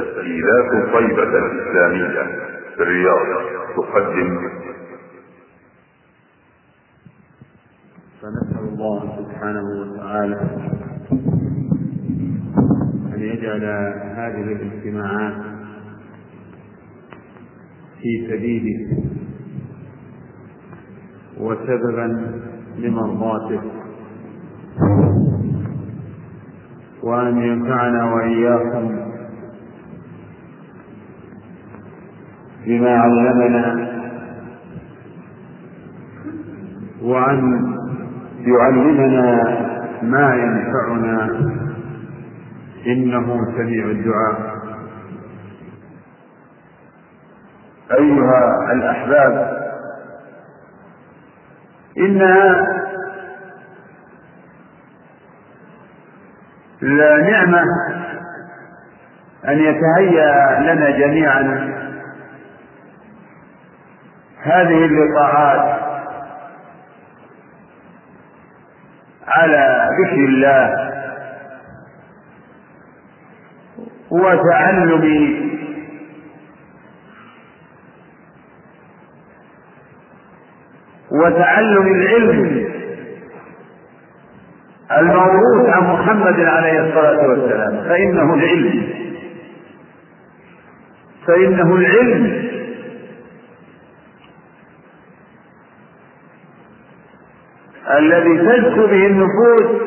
تسجيلات طيبة الإسلامية في الرياض. تقدم. فنسأل الله سبحانه وتعالى أن يجعل هذه الاجتماعات في سبيله وسببا لمرضاته وأن ينفعنا وإياكم بما علمنا وأن يعلمنا ما ينفعنا إنه سميع الدعاء. أيها الأحباب إنها لنعمة أن يتهيأ لنا جميعا هذه اللقاءات على ذكر الله وتعلم وتعلم العلم الموروث عن محمد عليه الصلاة والسلام فإنه العلم. فإنه العلم. الذي تزكو به النفوس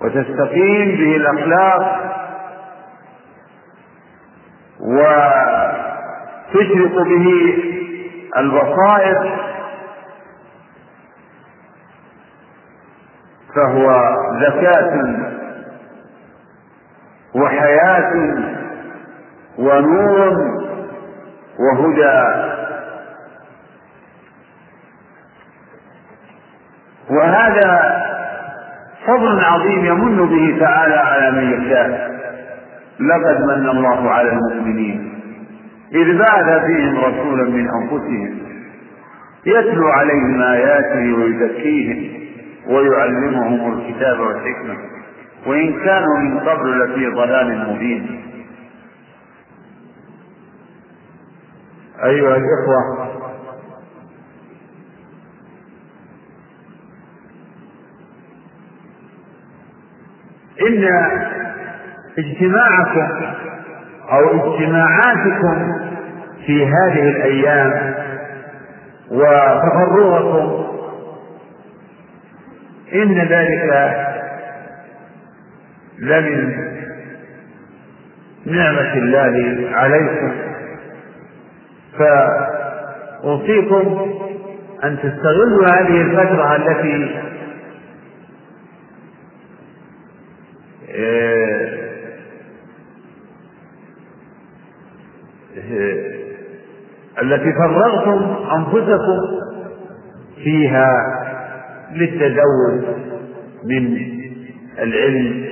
وتستقيم به الأخلاق وتشرق به البصائر فهو زكاة وحياة ونور وهدى. وهذا فضل عظيم يمن به تعالى على من يشاء. لقد من الله على المؤمنين. إذ بعث فيهم رسولا من أنفسهم يتلو عليهم آياته ويزكيهم ويعلمهم الكتاب والحكمة. وإن كانوا من قبل لفي ضلال مبين. أيها الإخوة إن اجتماعكم أو اجتماعاتكم في هذه الأيام وتفرغكم إن ذلك لمن نعمة الله عليكم. فأوصيكم أن تستغلوا هذه الفترة التي التي فرغتم أنفسكم فيها للتزود من العلم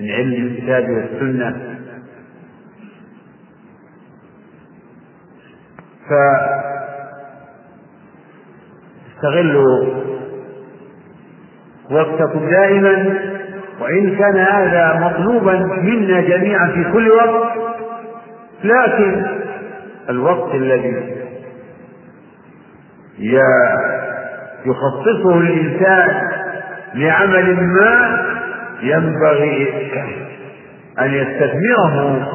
من علم الكتاب والسنة. فاستغلوا وقتكم دائما وإن كان هذا مطلوبا منا جميعا في كل وقت لكن الوقت الذي يخصصه الإنسان لعمل ما ينبغي أن يستثمره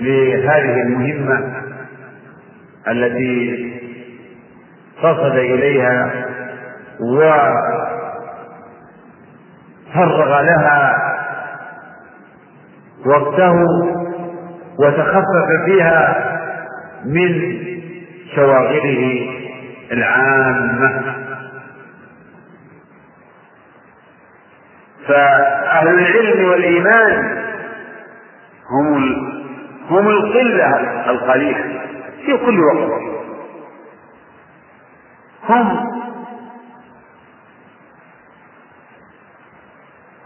لهذه المهمة التي قصد إليها وفرغ لها وقته وتخفف فيها من شواغله العامة. فأهل العلم والإيمان هم هم القلة القليلة في كل وقت. هم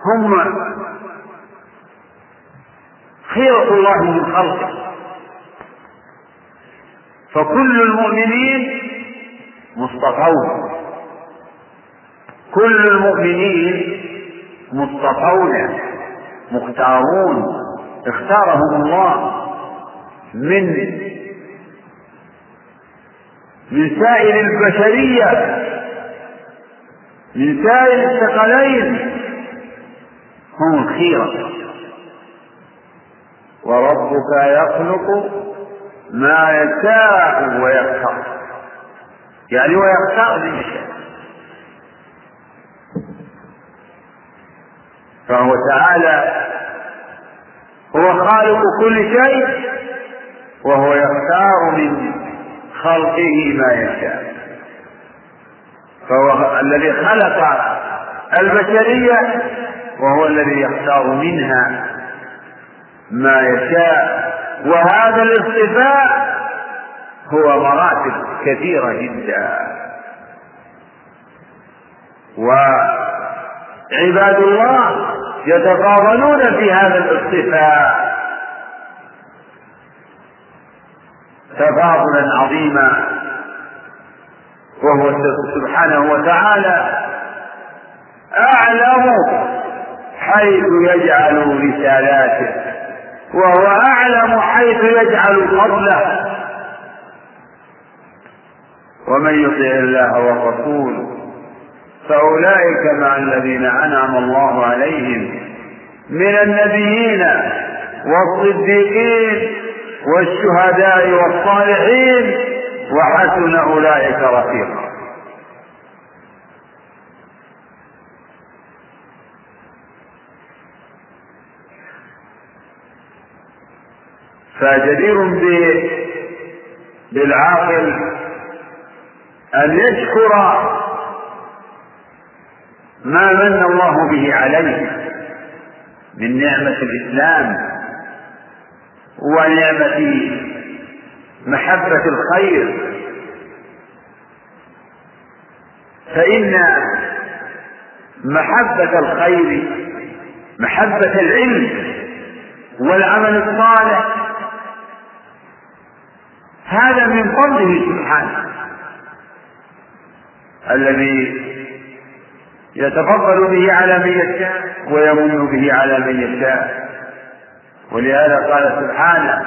هم خيرة الله من خلقه. فكل المؤمنين مصطفون. كل المؤمنين مصطفون مختارون. اختارهم الله من من سائر البشرية من سائر الثقلين. هم الخيرة. وربك يخلق ما يشاء ويختار. يعني ويختار من يشاء. فهو تعالى هو خالق كل شيء وهو يختار من خلقه ما يشاء. فهو الذي خلق البشرية وهو الذي يختار منها ما يشاء. وهذا الاصطفاء هو مراتب كثيرة جدا. وعباد الله يتفاضلون في هذا الاصطفاء. تفاضلا عظيما. وهو سبحانه وتعالى أعلم حيث يجعل رسالاته وهو أعلم حيث يجعل فضله. ومن يطع الله والرسول فأولئك مع الذين أنعم الله عليهم من النبيين والصديقين والشهداء والصالحين وحسن أولئك رفيقا. فجدير بالعاقل أن يشكر ما من الله به عليه من نعمة الإسلام ونعمة محبة الخير. فإن محبة الخير محبة العلم والعمل الصالح هذا من فضله سبحانه. الذي يتفضل به على من يشاء ويمن به على من يشاء. ولهذا قال سبحانه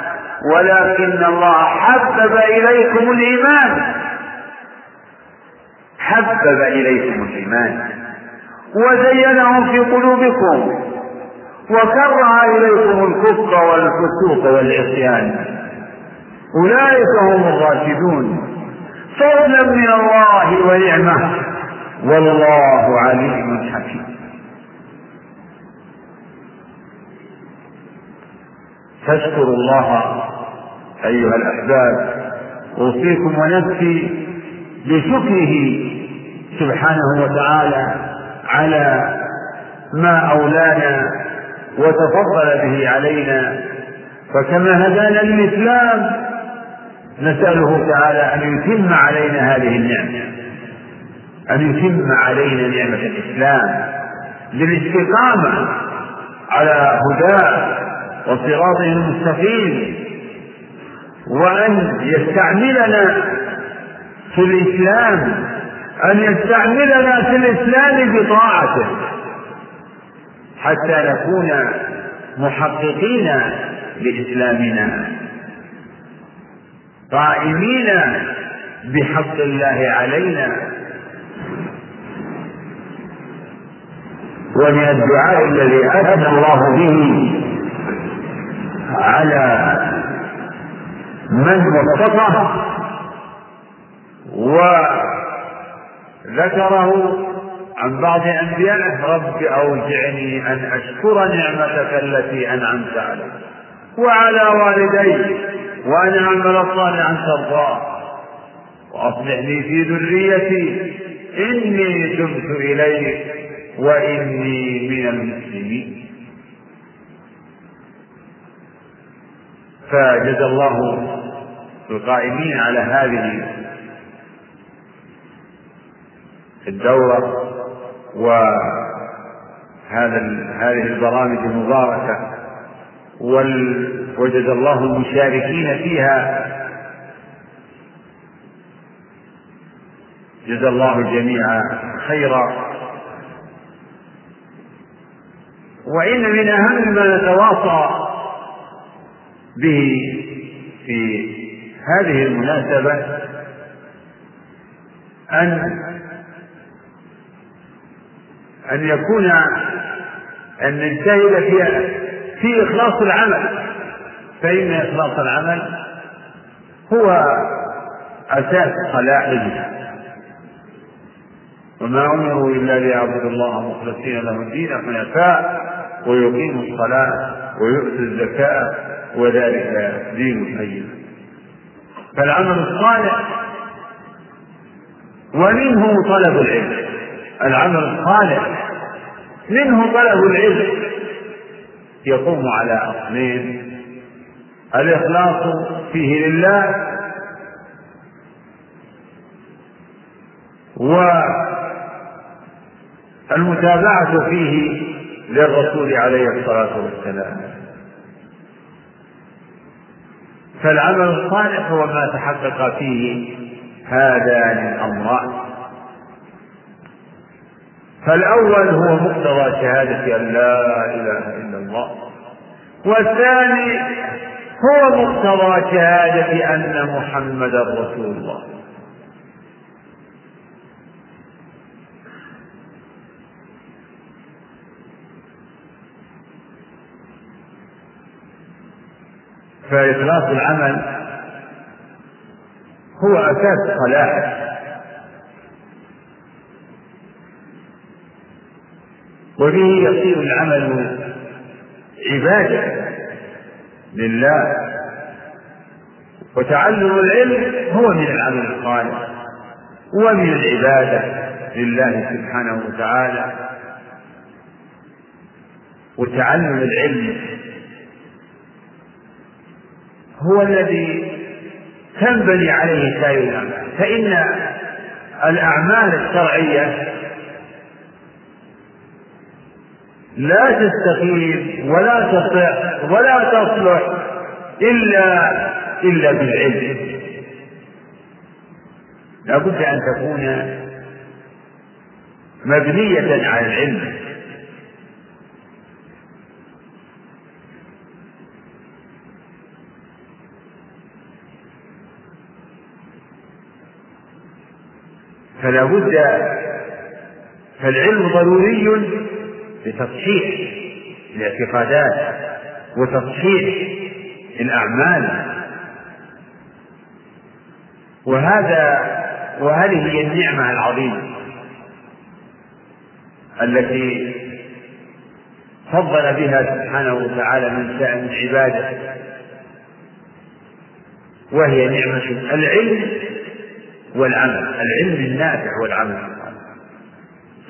ولكن الله حبب إليكم الإيمان. حبب إليكم الإيمان. وزينه في قلوبكم. وكره إليكم الكفر والفسوق والعصيان. أولئك هم الراشدون. فضلا من الله ونعمة. والله عليم حكيم. فاشكروا الله أيها الأحباب. أوصيكم ونفسي بشكره سبحانه وتعالى على ما أولانا وتفضل به علينا. فكما هدانا للإسلام نسأله تعالى أن يتم علينا هذه النعمة. أن يتم علينا نعمة الإسلام. بالاستقامة على هداه وصراطه المستقيم وأن يستعملنا في الإسلام. أن يستعملنا في الإسلام بطاعته. حتى نكون محققين لإسلامنا. قائمين بحق الله علينا. ومن الدعاء الذي أثنى الله به على من وفقه وذكره عن بعض أنبيائه رب أوزعني أن أشكر نعمتك التي أنعمت علي وعلى والدي وأن أعمل صالحا ترضاه وأصلح لي في ذريتي. إني تبت إليك وإني من المسلمين. فجزى الله القائمين على هذه الدورة وهذا هذه البرامج المباركة. وجزى الله المشاركين فيها. جزى الله الجميع خيرا. وإن من أهم ما نتواصى به في هذه المناسبة أن أن يكون أن نجتهد في في إخلاص العمل. فإن إخلاص العمل هو أساس صلاحه وما أمروا إلا ليعبدوا الله مخلصين له الدين حنفاء ويقيموا الصلاة ويؤتوا الزكاة وذلك دين القيم فالعمل الصالح ومنه طلب العلم. العمل الصالح منه طلب العلم. يقوم على أصلين الإخلاص فيه لله والمتابعة فيه للرسول عليه الصلاة والسلام. فالعمل الصالح هو ما تحقق فيه هذان الأمران. فالأول هو مقتضى شهادة أن لا إله الله. والثاني هو مقتضى شهادة أن محمدا رسول الله. فإخلاص العمل هو أساس صلاحه وبه يصير العمل عبادة لله. وتعلم العلم هو من العمل الصالح ومن العبادة لله سبحانه وتعالى. وتعلم العلم هو الذي تنبني عليه سائر الأعمال. فإن الأعمال الشرعية لا تستقيم ولا تصح ولا تصلح إلا إلا بالعلم. لا بد أن تكون مبنية على العلم. فلا بد فالعلم ضروري لتصحيح الاعتقادات وتصحيح الأعمال. وهذا وهذه هي النعمة العظيمة التي فضل بها سبحانه وتعالى من شأن عباده وهي نعمة العلم والعمل. العلم النافع والعمل.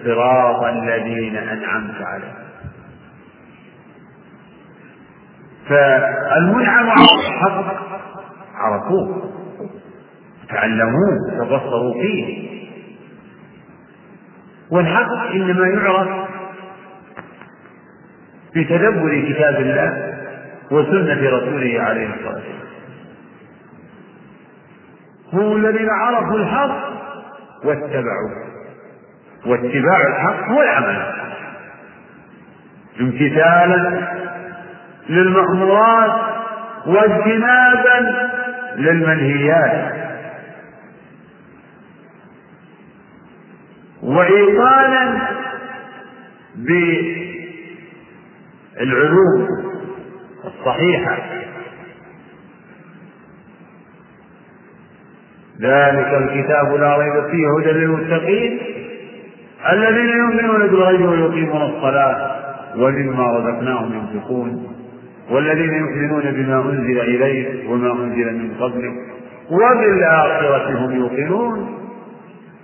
صراط الذين أنعمت عليهم. فالمنعم الحق عرفوه تعلموه تبصروا فيه. والحق إنما يعرف بتدبر كتاب الله وسنة رسوله عليه الصلاة والسلام. هم الذين عرفوا الحق واتبعوه. واتباع الحق هو العمل. امتثالا للمأمورات واجتنابا للمنهيات. وإيقانا بالعلوم الصحيحة. ذلك الكتاب لا ريب فيه هدى للمتقين. الذين يؤمنون بالغيب ويقيمون الصلاة ومما رزقناهم ينفقون والذين يؤمنون بما أنزل إليك وما أنزل من قبلك وبالآخرة هم يوقنون.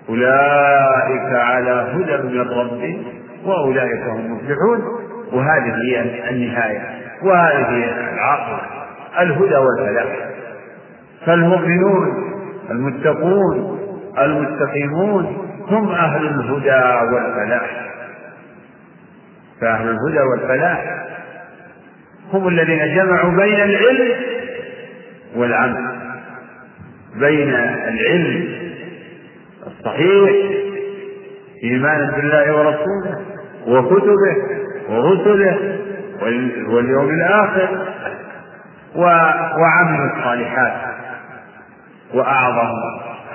أولئك على هدى من ربهم وأولئك هم المفلحون وهذه هي النهاية وهذه هي العاقبة الهدى والفلاح. فالمؤمنون المتقون المستقيمون هم أهل الهدى والفلاح. فأهل الهدى والفلاح هم الذين جمعوا بين العلم والعمل. بين العلم الصحيح إيمانا بالله ورسوله وكتبه ورسله واليوم الآخر وعملوا الصالحات. وأعظم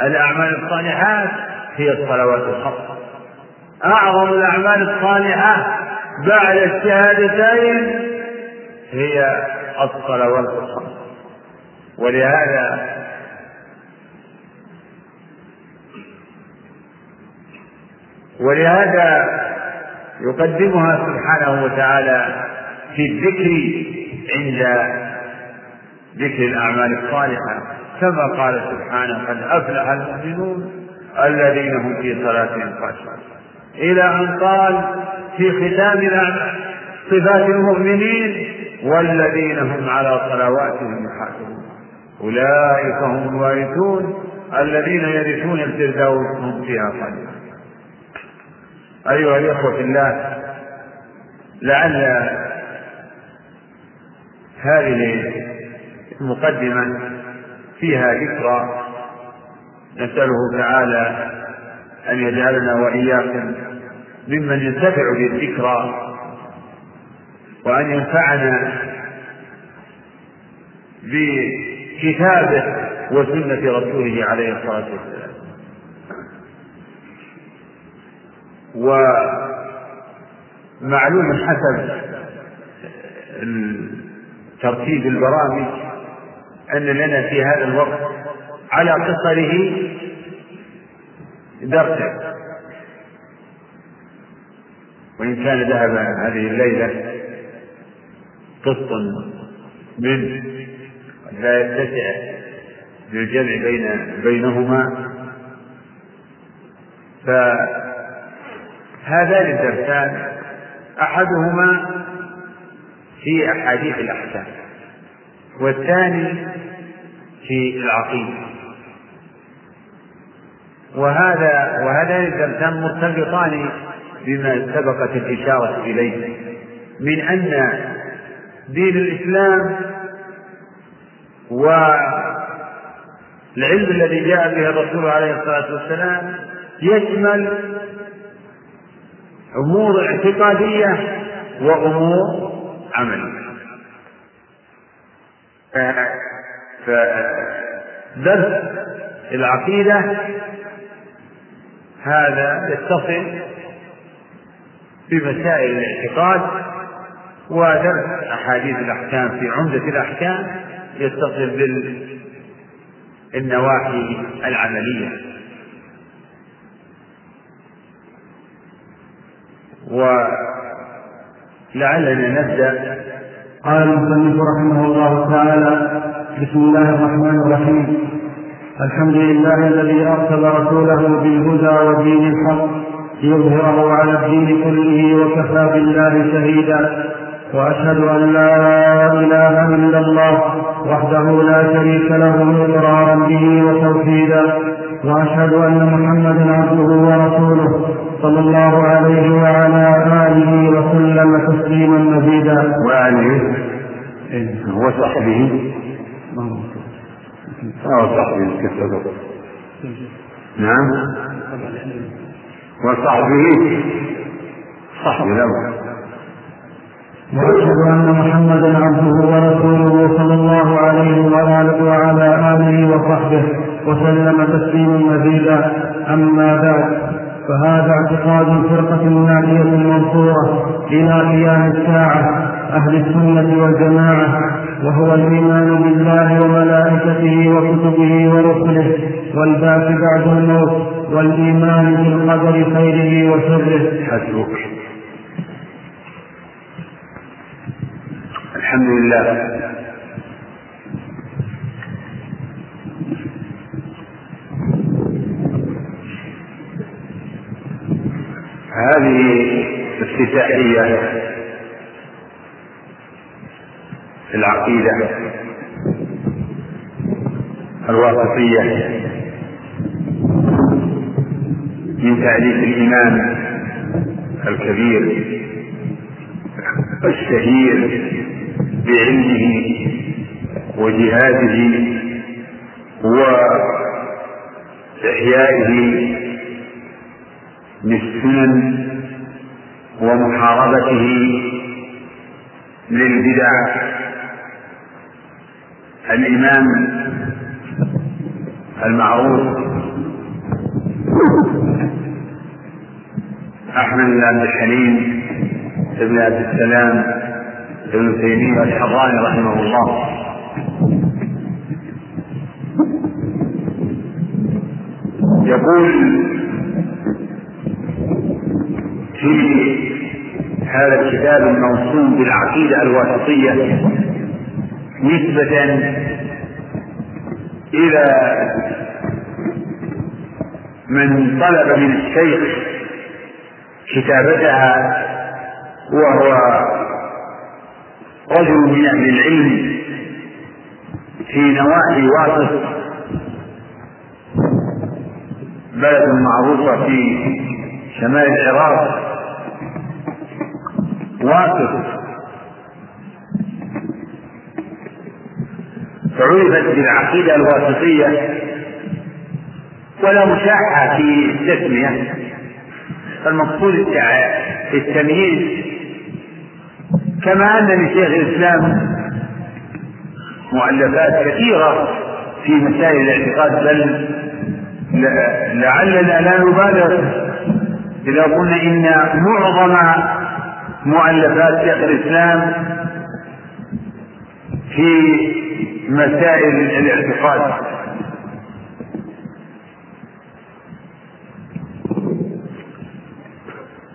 الأعمال الصالحات هي الصلوات الخمس. أعظم الأعمال الصالحة بعد الشهادتين هي الصلوات الخمس. ولهذا ولهذا يقدمها سبحانه وتعالى في الذكر عند ذكر الأعمال الصالحة كما قال سبحانه قد أفلح المؤمنون الذين هم في صلاتهم خاشعون. إلى أن قال في ختام صفات المؤمنين والذين هم على صلواتهم يحافظون. أولئك هم الوارثون. الذين يرثون الفردوس هم فيها خالدون. أيها الإخوة في الله لعل هذه المقدمة فيها ذكرى نسأله تعالى أن يجعلنا وإياكم ممن ينتفع بالذكرى وأن ينفعنا بكتابه وسنة رسوله عليه الصلاة والسلام. ومعلوم حسب ترتيب البرامج أن لنا في هذا الوقت على قصره درسا وإن كان ذهب هذه الليلة قسط منه لا يتسع للجمع بين بينهما فهذان الدرسان أحدهما في أحاديث الأحكام والثاني في العقيدة. وهذا وهذان الدرسان مرتبطان بما سبقت الإشارة إليه من أن دين الإسلام والعلم الذي جاء به الرسول عليه الصلاة والسلام يشمل أمور اعتقادية وأمور عملية. فدرس العقيدة هذا يتصل بمسائل الاعتقاد ودرس أحاديث الأحكام في عمدة الأحكام يتصل بالنواحي العملية. ولعلنا نبدأ. قال المصنف رحمه الله تعالى بسم الله الرحمن الرحيم. الحمد لله الذي أرسل رسوله بالهدى ودين الحق ليظهره على الدين كله وكفى بالله شهيدا. وأشهد أن لا إله إلا الله وحده لا شريك له إقرارا به وتوحيدا. وأشهد أن محمدا عبده ورسوله صلى الله عليه وعلى آله وسلم تسليما مزيدا. وآله وصحبه وصحبه كسبه نعم. وصحبه. صحبه. وأشهد أن محمدا عبده ورسوله صلى الله عليه وآله وعلى آله وصحبه وسلم تسليما مزيدا. أما بعد فهذا اعتقاد الفرقة الناجية المنصورة إلى قيام الساعة أهل السنة والجماعة وهو الإيمان بالله وملائكته وكتبه ورسله والبعث بعد الموت والإيمان بالقدر خيره وشره. حسبك. الحمد لله. هذه افتتاحية في العقيدة الواسطية من تعريف الإمام الكبير الشهير بعلمه وجهاده وإحيائه للسنن ومحاربته للبدع الإمام المعروف. أحمد بن عبد الحليم بن عبد السلام ابن تيمية الحراني رحمه الله. يقول في هذا الكتاب الموسوم بالعقيدة الواسطية نسبة إلى من طلب من الشيخ كتابتها وهو رجل من أهل العلم في نواحي واسط بلد معروفة في شمال العراق واسط. فعرفت بالعقيدة الواسطية ولا مشاحة في التسمية فالمقصود التمييز كما أن لشيخ الإسلام مؤلفات كثيرة في مسائل الاعتقاد بل لعلنا لا نبالغ إذا قلنا إن معظم مؤلفات شيخ الإسلام في مسائل الاعتقاد.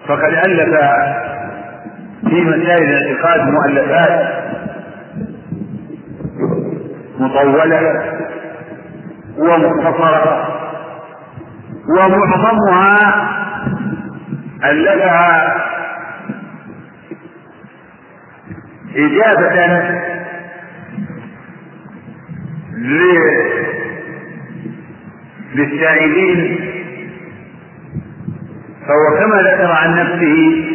فقد ألف في مسائل الاعتقاد مؤلفات مطولة ومختصرة ومعظمها ألفها إجابة للسائلين. فهو كما ذكر عن نفسه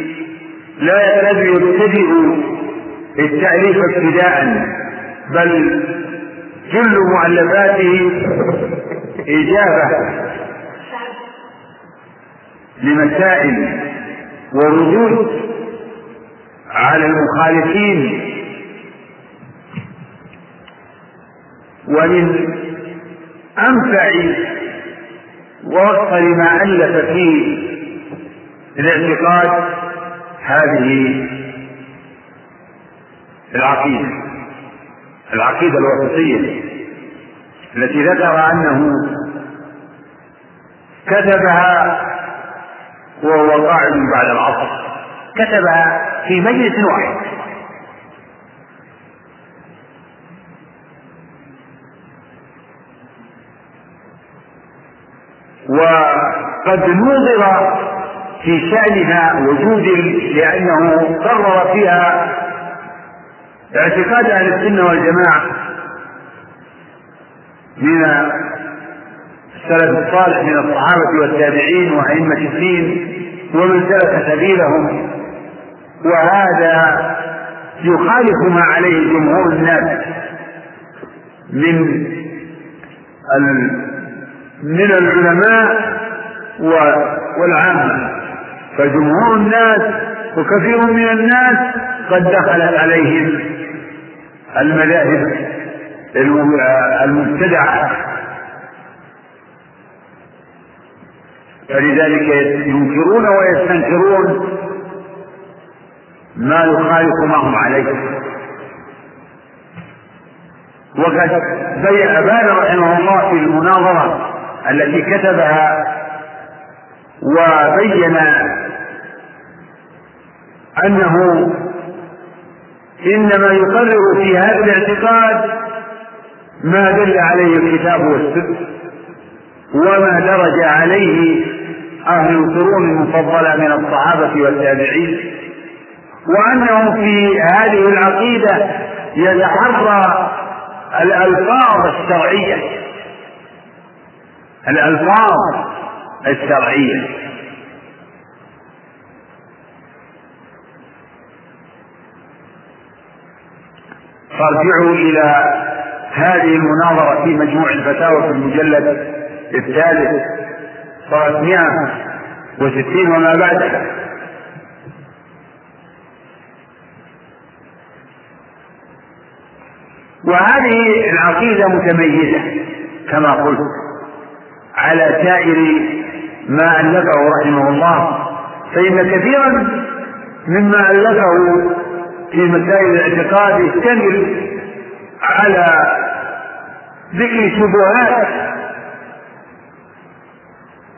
لا يكاد يبتدئ التأليف ابتداء بل جل مؤلفاته إجابة لمسائل وردود على المخالفين. ومن أنفع وأفضل ما ألف في الاعتقاد هذه العقيدة العقيدة الوسطية التي ذكر أنه كتبها وهو قاعد بعد العصر كتبها في مجلس واحد. وقد نوظر في شأنها وجود لأنه قرر فيها اعتقاد أهل السنة والجماعة من السلف الصالح من الصحابة والتابعين وأئمة الدين ومن سلك سبيلهم. وهذا يخالف ما عليه جمهور الناس من من العلماء والعامة. فجمهور الناس وكثير من الناس قد دخلت عليهم المذاهب المبتدعة. فلذلك ينكرون ويستنكرون ما يخالف ما هم عليه. وقد أبان رحمه الله في المناظرة التي كتبها وبين أنه إنما يقرر في هذا الاعتقاد ما دل عليه الكتاب والسنة وما درج عليه أهل القرون المفضلة من الصحابة والتابعين وأنه في هذه العقيدة يتحرى الألفاظ الشرعية. الألفاظ الشرعية. فارجعوا إلى هذه المناظرة في مجموع الفتاوى في المجلد الثالث. صارت 160 وما بعدها. وهذه العقيدة متميزة كما قلت. على سائر ما ألفه رحمه الله. فإن كثيرا مما ألفه في مسائل الاعتقاد يشتمل على ذكر شبهات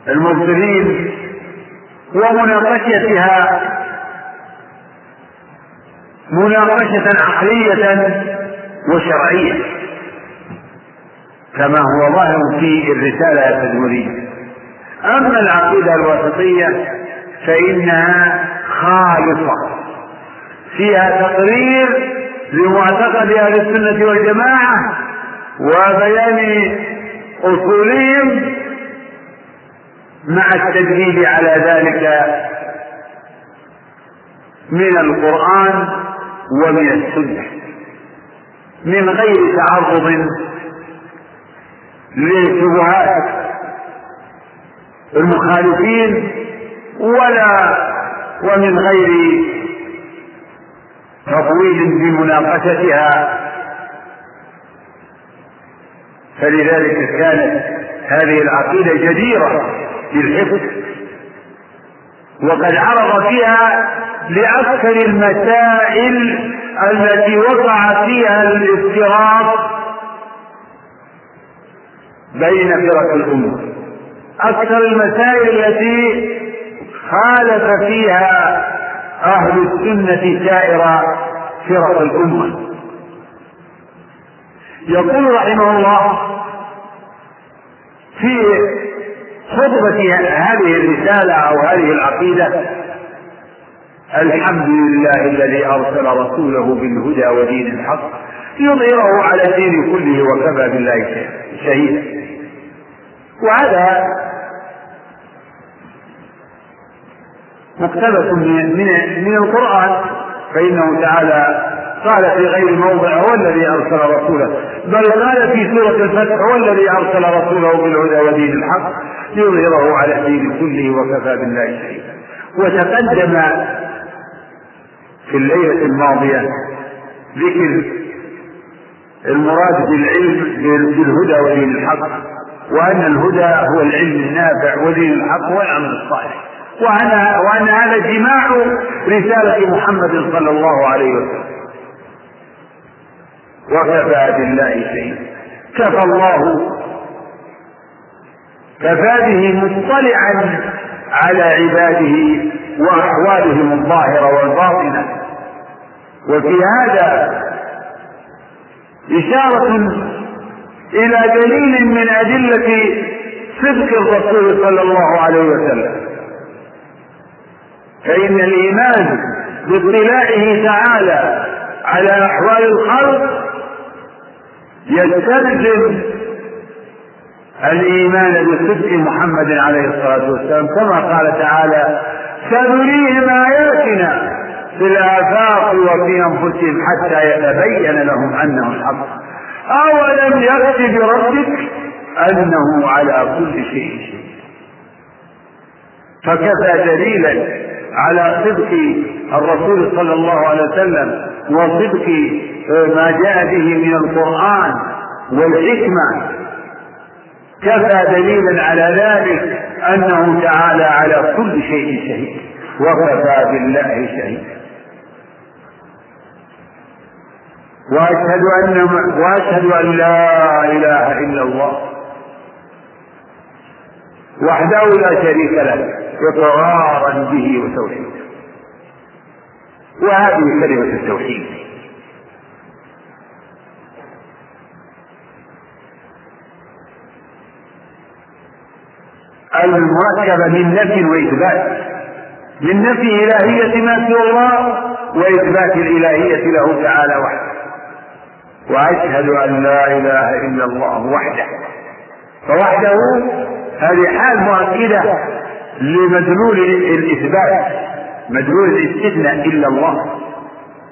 المبطلين ومناقشتها مناقشة عقلية وشرعية. كما هو ظاهر في الرسالة التدمرية أما العقيدة الوسطية فإنها خالصة. فيها تقرير لمعتقد أهل السنة والجماعة وبيان أصولهم مع التدليل على ذلك من القرآن ومن السنة. من غير تعرض للشبهات المخالفين ولا ومن غير تطويل بمناقشتها. فلذلك كانت هذه العقيدة جديرة بالحفظ وقد عرض فيها لأكثر المسائل التي وقع فيها الافتراق بين فرق الأمة. أكثر المسائل التي خالف فيها أهل السنة سائر فرق الأمة. يقول رحمه الله في خطبة هذه الرسالة أو هذه العقيدة الحمد لله الذي أرسل رسوله بالهدى ودين الحق يظهره على الدين كله وكفى بالله شهيدا. وهذا مقتبس من من من القرآن. فإنه تعالى قال في غير موضع هو الذي أرسل رسوله بل قال في سورة الفتح هو الذي أرسل رسوله بالهدى ودين الحق ليظهره على الدين كله وكفى بالله شهيدا. وتقدم في الليلة الماضية ذكر المراد بالعلم بالهدى ودين الحق وأن الهدى هو العلم النافع ودين الحق هو العمل الصالح. وأن وأن هذا جماع رسالة محمد صلى الله عليه وسلم. وكفى بالله شهيدا كفى الله كفى به مطلعا على عباده وأحوالهم الظاهرة والباطنة. وفي هذا إشارة إلى دليل من أدلة صدق الرسول صلى الله عليه وسلم. فإن الإيمان باطلاعه تعالى على أحوال الخلق يستلزم الإيمان بصدق محمد عليه الصلاة والسلام. كما قال تعالى سنريهم آياتنا في الآفاق وفي أنفسهم حتى يتبين لهم أنه الحق. أولم يكف بربك أنه على كل شيء فكفى دليلا على صدق الرسول صلى الله عليه وسلم وصدق ما جاء به من القرآن والحكمة. كفى دليلا على ذلك أنه تعالى على كل شيء شهيد. وكفى بالله شهيدا وأشهد أن وأشهد أن لا إله إلا الله. وحده لا شريك له إقرارا به وتوحيدا وهذه كلمة التوحيد. المركبة من نفي وإثبات. من نفي إلهية ما سوى الله وإثبات الإلهية له تعالى وحده. وأشهد أن لا إله إلا الله وحده. فوحده هذه حال مؤكدة لمدلول الإثبات مدلول الاستثناء إلا الله.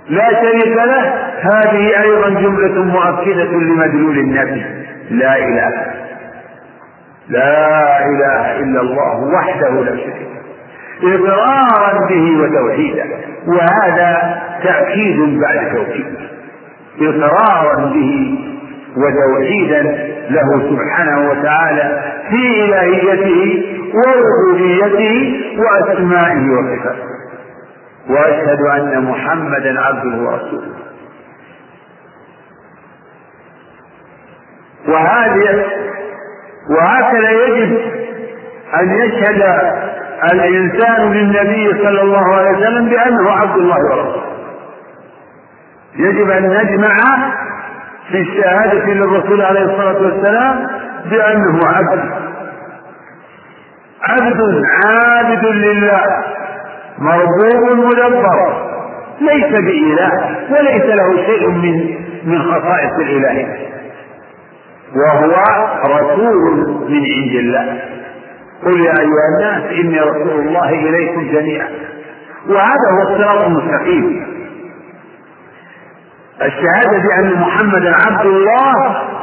لا شريك له هذه أيضا جملة مؤكدة لمدلول النبي. لا إله لا إله إلا الله وحده لا شريك إقرارا به وتوحيدا وهذا تأكيد بعد توكيد إقرارا به وتوحيدا له سبحانه وتعالى في إلهيته وربوبيته وأسمائه وصفاته. وأشهد أن محمدا عبده ورسوله. وهذه وهكذا يجب أن يشهد الإنسان للنبي صلى الله عليه وسلم بأنه عبد الله ورسوله. يجب أن نجمع في الشهادة للرسول عليه الصلاة والسلام بأنه عبد. عبد عابد لله مربوب مدبر ليس بإله وليس له شيء من من خصائص الإلهية وهو رسول من عند الله. قل يا أيها الناس إني رسول الله إليكم جميعا. وهذا هو الصراط المستقيم. الشهادة بأن محمدا عبد الله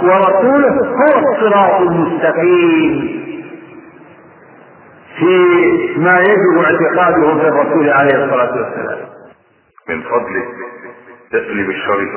ورسوله هو الصراط المستقيم. في ما يجب اعتقاده في الرسول عليه الصلاة والسلام. من فضلك تقلب الشريط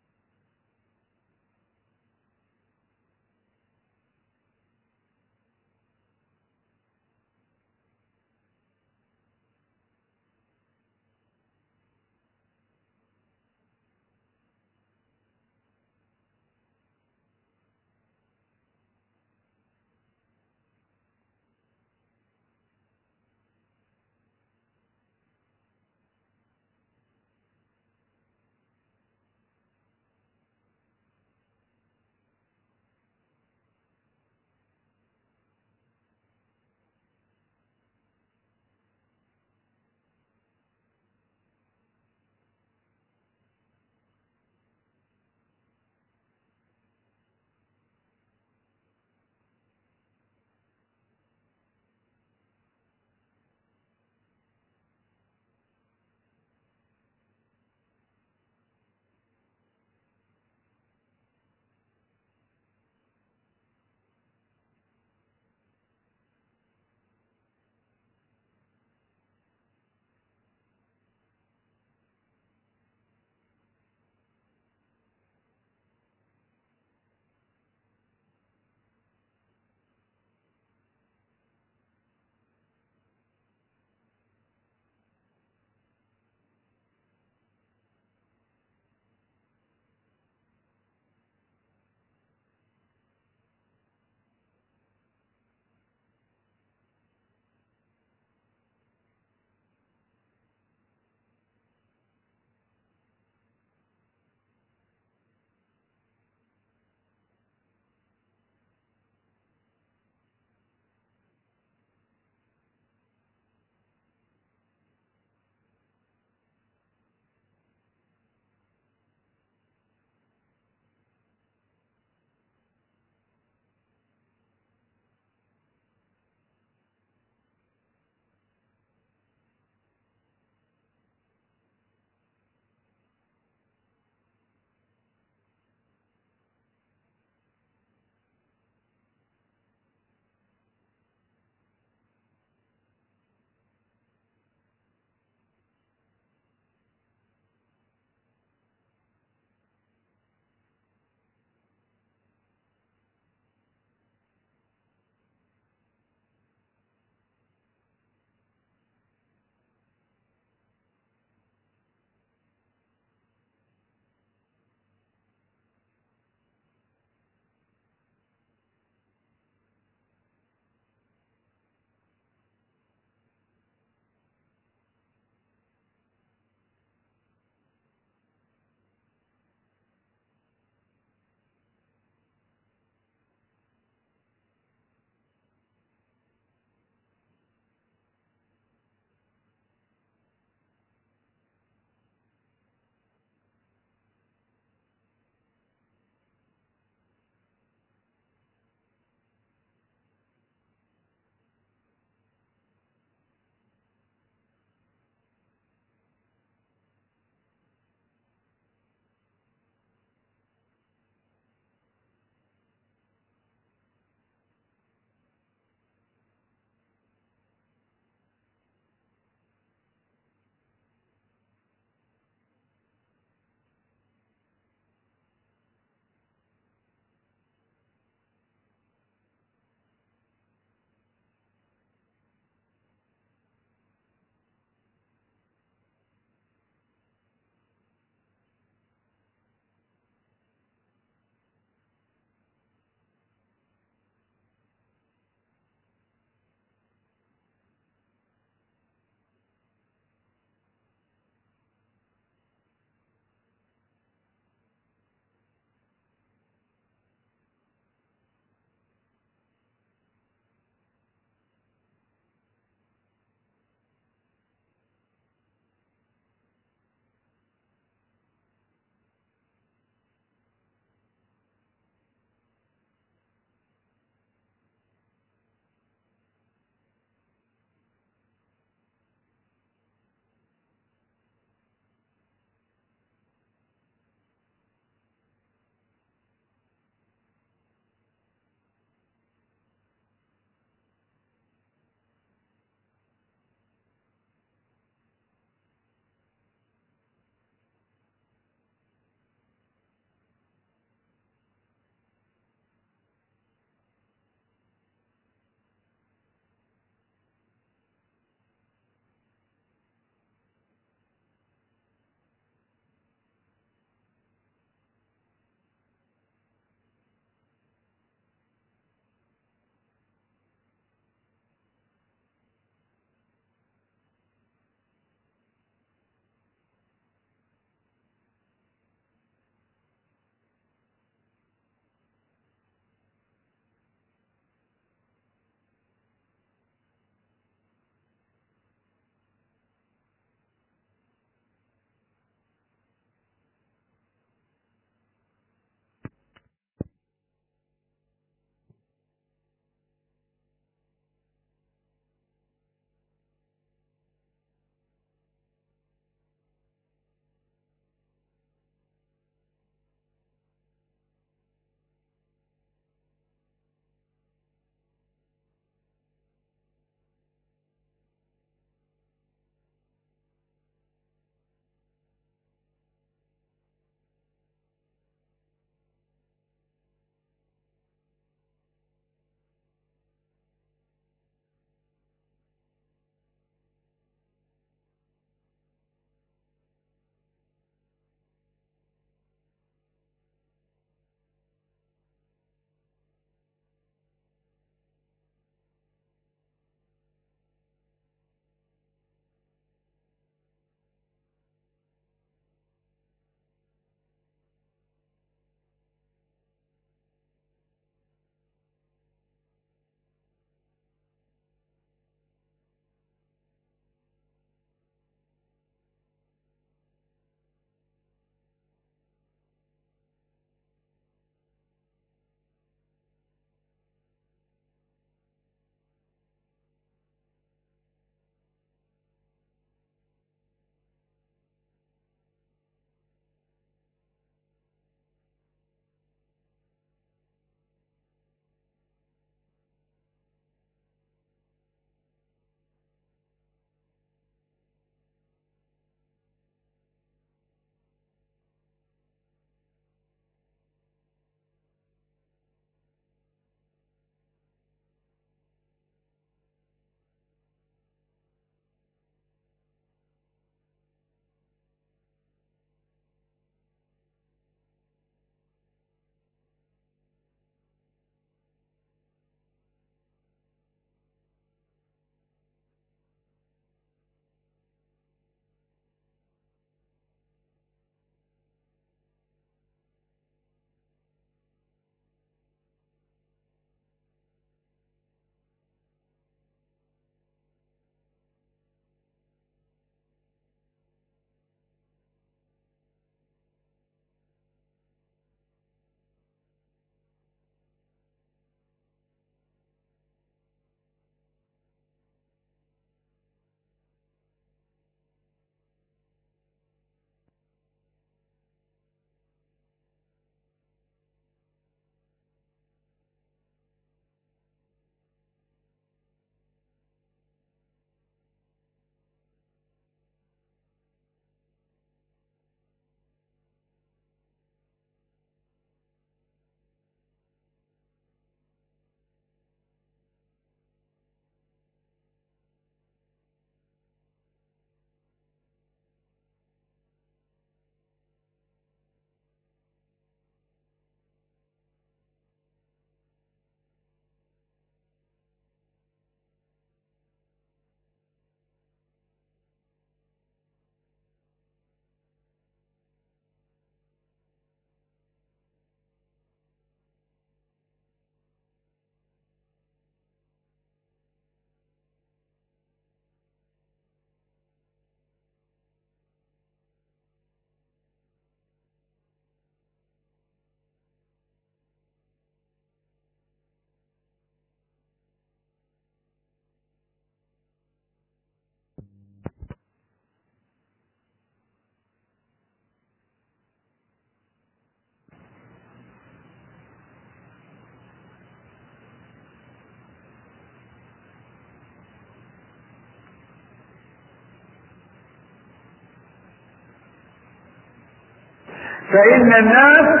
فإن الناس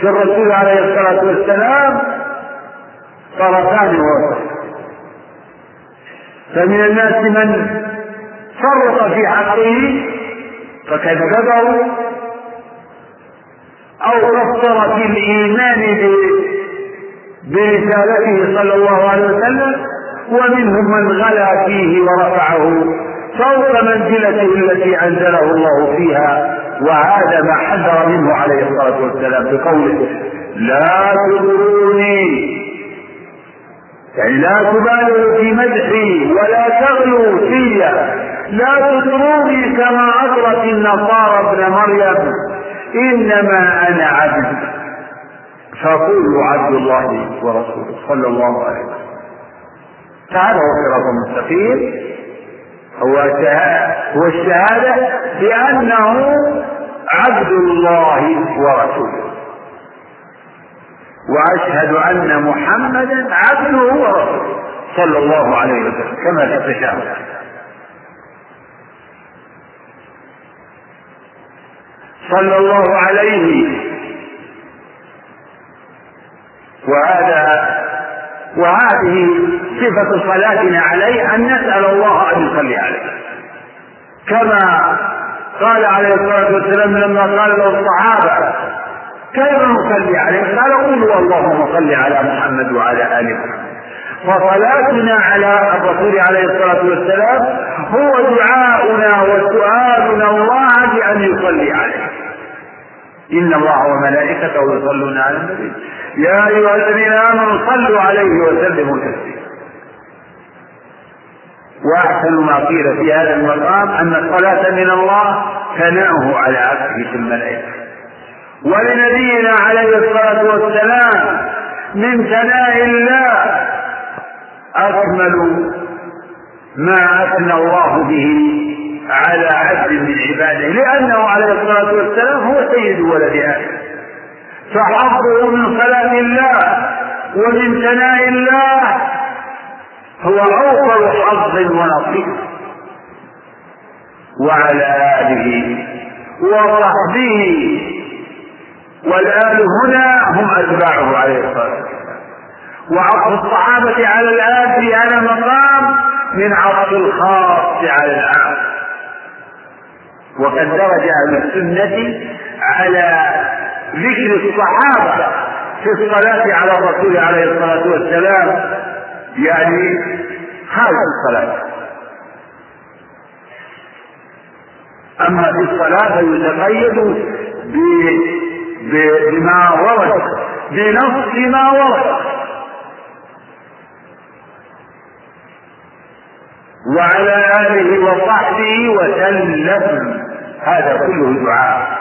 في الرسول عليه الصلاة والسلام طرفان ووسط. فمن الناس من فرط في حقه فكذبه أو قصر في الإيمان برسالته صلى الله عليه وسلم ومنهم من غلا فيه ورفعه فوق منزلته التي أنزله الله فيها. وهذا ما حذر منه عليه الصلاة والسلام بقوله لا تغروني يعني لا تبالغوا في مدحي ولا تغلوا في. لا تطروني كما أطرت النصارى ابن مريم إنما أنا عبد. فقولوا عبد الله ورسوله صلى الله عليه وسلم. فهذا هو الصراط المستقيم. هو هو الشهادة بأنه عبد الله ورسوله. وأشهد أن محمدا عبده ورسوله. صلى الله عليه وسلم. كما التشهد. صلى الله عليه وهذا وهذه صفة صلاتنا عليه أن نسأل الله أن يصلي عليه. كما قال عليه الصلاة والسلام لما قال له الصحابة كيف نصلي عليه؟ قال قولوا اللهم صل على محمد وعلى آل محمد. فصلاتنا على الرسول عليه الصلاة والسلام هو دعاؤنا وسؤالنا الله بأن يصلي عليه. إن الله وملائكته يصلون على النبي. يا أيها الذين آمنوا صلوا عليه وسلموا تسليما. وأحسن ما قيل في هذا المقام أن الصلاة من الله ثناؤه على عبده في الملائكة. ولنبينا عليه الصلاة والسلام من ثناء الله أكمل ما أثنى الله به على عبد من عباده لأنه عليه الصلاة والسلام هو سيد ولد آدم. فحظه من صلاة الله ومن ثناء الله هو أوفر حظ ونصيب. وعلى آله وصحبه. والآل هنا هم أتباعه عليه الصلاة والسلام. وعطف الصحابة على الآل في هذا المقام من عطف الخاص على العام وقد درج أهل السنة على ذكر الصحابة في الصلاة على الرسول عليه الصلاة والسلام. يعني خارج الصلاة. أما في الصلاة فيتقيد بما ورد بنص ما ورد. وعلى آله وصحبه وسلم. هذا كله دعاء.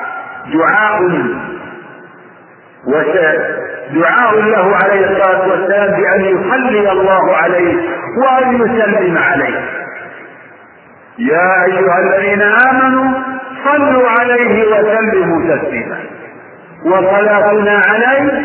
دعاء دعاء له عليه الصلاة والسلام بأن يصلي الله عليه وأن يسلم عليه. يا أيها الذين آمنوا صلوا عليه وسلموا تسليما. وصلاتنا عليه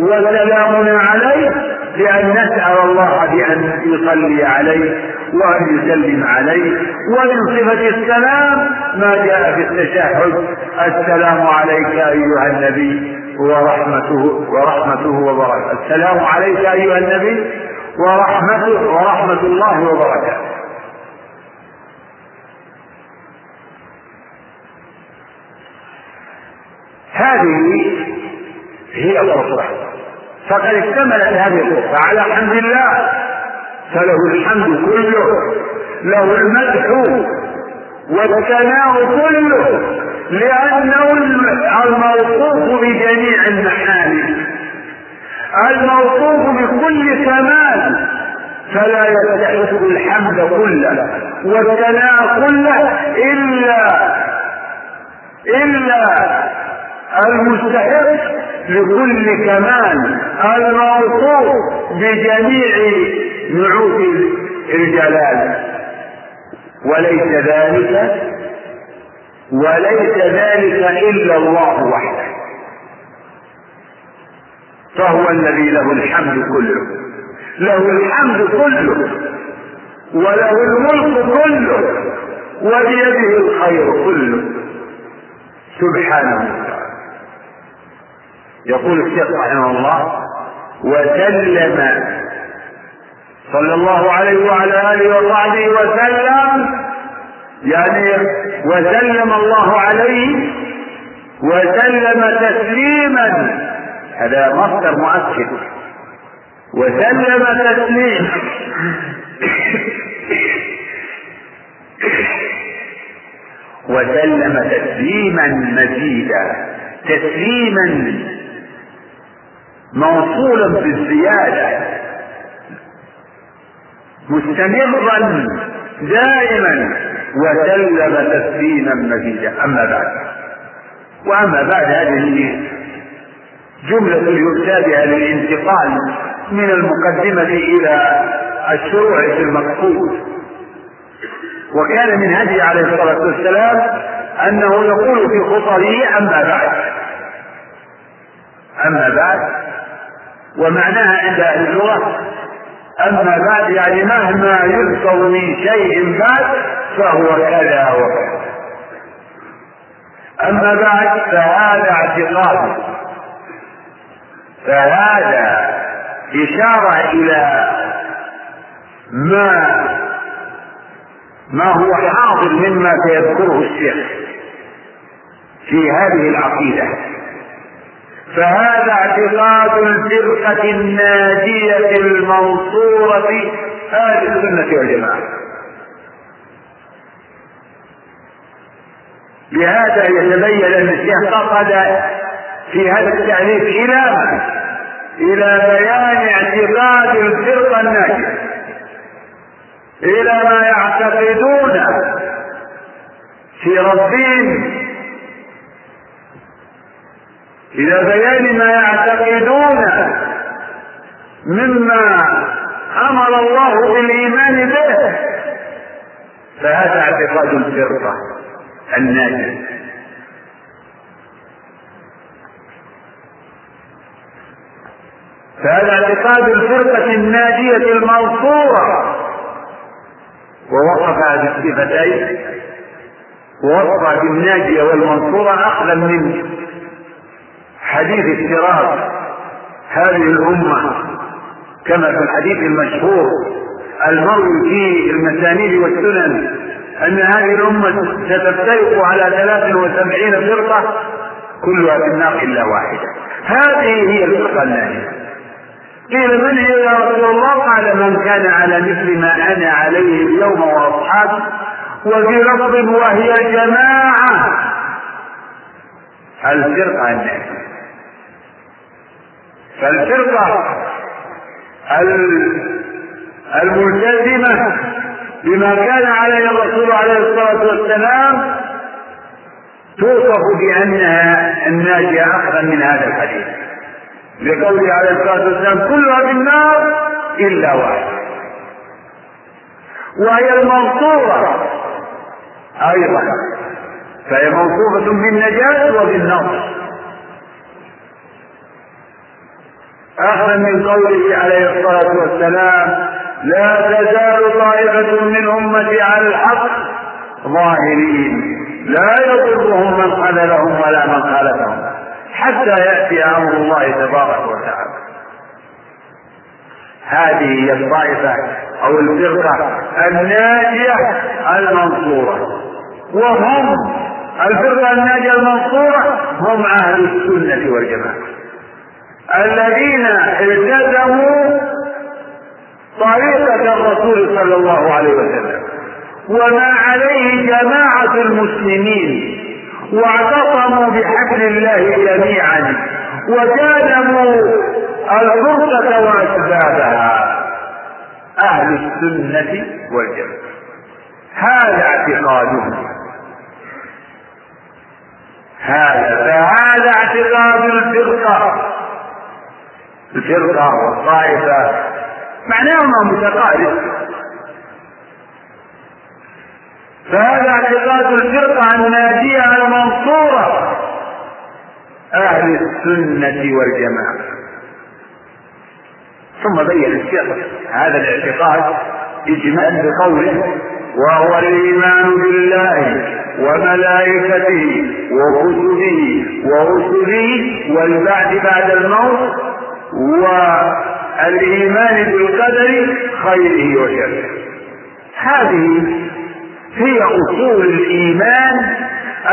وسلامنا عليه بأن نسأل الله بأن يصلي عليه وأن يسلم عليه. ومن صفة السلام ما جاء في التشهد. السلام عليك أيها النبي. ورحمته ورحمته وبركاته. السلام عليك أيها النبي ورحمته ورحمة الله وبركاته. هذه هي الخطبة فقد اكتملت هذه الخطبة على حمد الله فله الحمد كله له المدح والثناء كله. لأنه الموصوف بجميع المحامد الموصوف بكل كمال. فلا يستحق الحمد كله والثناء كله إلا إلا المستحق لكل كمال. الموصوف بجميع نعوت الجلال. وليس ذلك وليس ذلك إلا الله وحده. فهو الذي له الحمد كله. له الحمد كله. وله الملك كله. وبيده الخير كله. سبحانه وتعالى. يقول الشيخ رحمه الله وسلم. صلى الله عليه وعلى آله وصحبه وسلم. يعني وسلم الله عليه وسلم تسليما. هذا مصدر مؤكد. وسلم تسليما. وسلم تسليما مزيدا. تسليما موصولا بالزيادة. مستمرا دائما. وسلم تسليما مزيدا. أما بعد. وأما بعد هذه جملة يؤتى بها للانتقال من المقدمة إلى الشروع في المقصود. وكان من هدي عليه الصلاة والسلام أنه يقول في خطبه أما بعد. أما بعد. ومعناها عند أهل اللغة أما بعد يعني مهما يذكر من شيء بعد فهو كذا وكذا. أما بعد فهذا اعتقاد. فهذا إشارة إلى ما ما هو حاضر مما سيذكره الشيخ في هذه العقيدة. فهذا اعتقاد الفرقة الناجية المنصورة أهل السنة والجماعة لهذا يتبين أن الشيخ فقد في هذا التعريف إلى؟ إلى بيان اعتقاد الفرقة الناجية إلى ما يعتقدون في ربهم إلى بيان ما يعتقدون مما أمر الله بالإيمان به فهذا اعتقاد الفرقة الناجية فهذا اعتقاد الفرقة الناجية المنصورة. ووصفها بالصفتين ووصف بالناجية والمنصورة أخذا من حديث افتراض هذه الأمة كما في الحديث المشهور المروي في المسانيد والسنن أن هذه الأمة ستفترق على ثلاث وسبعين فرقة كلها في النار إلا واحدة. هذه هي الفرقة الناجية. قيل من هي يا رسول الله؟ قال من كان على مثل ما أنا عليه اليوم وأصحابي وفي لفظ وهي جماعة. الفرقة الناجية. فالفرقة الملتزمة بما كان عليه الرسول عليه الصلاة والسلام توصف بأنها الناجية اخذا من هذا الحديث. لقوله عليه الصلاة والسلام كلها في النار إلا واحد وهي المنصورة أيضا. فهي موصوفه بالنجاة وبالنصر. اخذا من قوله عليه الصلاة والسلام لا تزال طائفة من أمتي على الحق ظاهرين لا يضرهم من خذلهم ولا من خالفهم حتى يأتي أمر الله تبارك وتعالى. هذه هي الطائفة أو الفرقة الناجية المنصورة. وهم الفرقة الناجية المنصورة هم أهل السنة والجماعة. الذين التزموا طريقة الرسول صلى الله عليه وسلم. وما عليه جماعة المسلمين. واعتصموا بحبل الله جميعا. وجانبوا الفرقة وأسبابها. أهل السنة والجماعة. هذا اعتقادهم. هذا فهذا اعتقاد الفرقة. الفرقة والطائفة. معناهما متقارب. فهذا اعتقاد الفرقة الناجية المنصورة أهل السنة والجماعة. ثم بين الشيخ هذا الاعتقاد إجمال بقوله وهو الإيمان بالله وملائكته وكتبه ورسله والبعث بعد الموت والإيمان بالقدر خيره وشره. هذه هي أصول الإيمان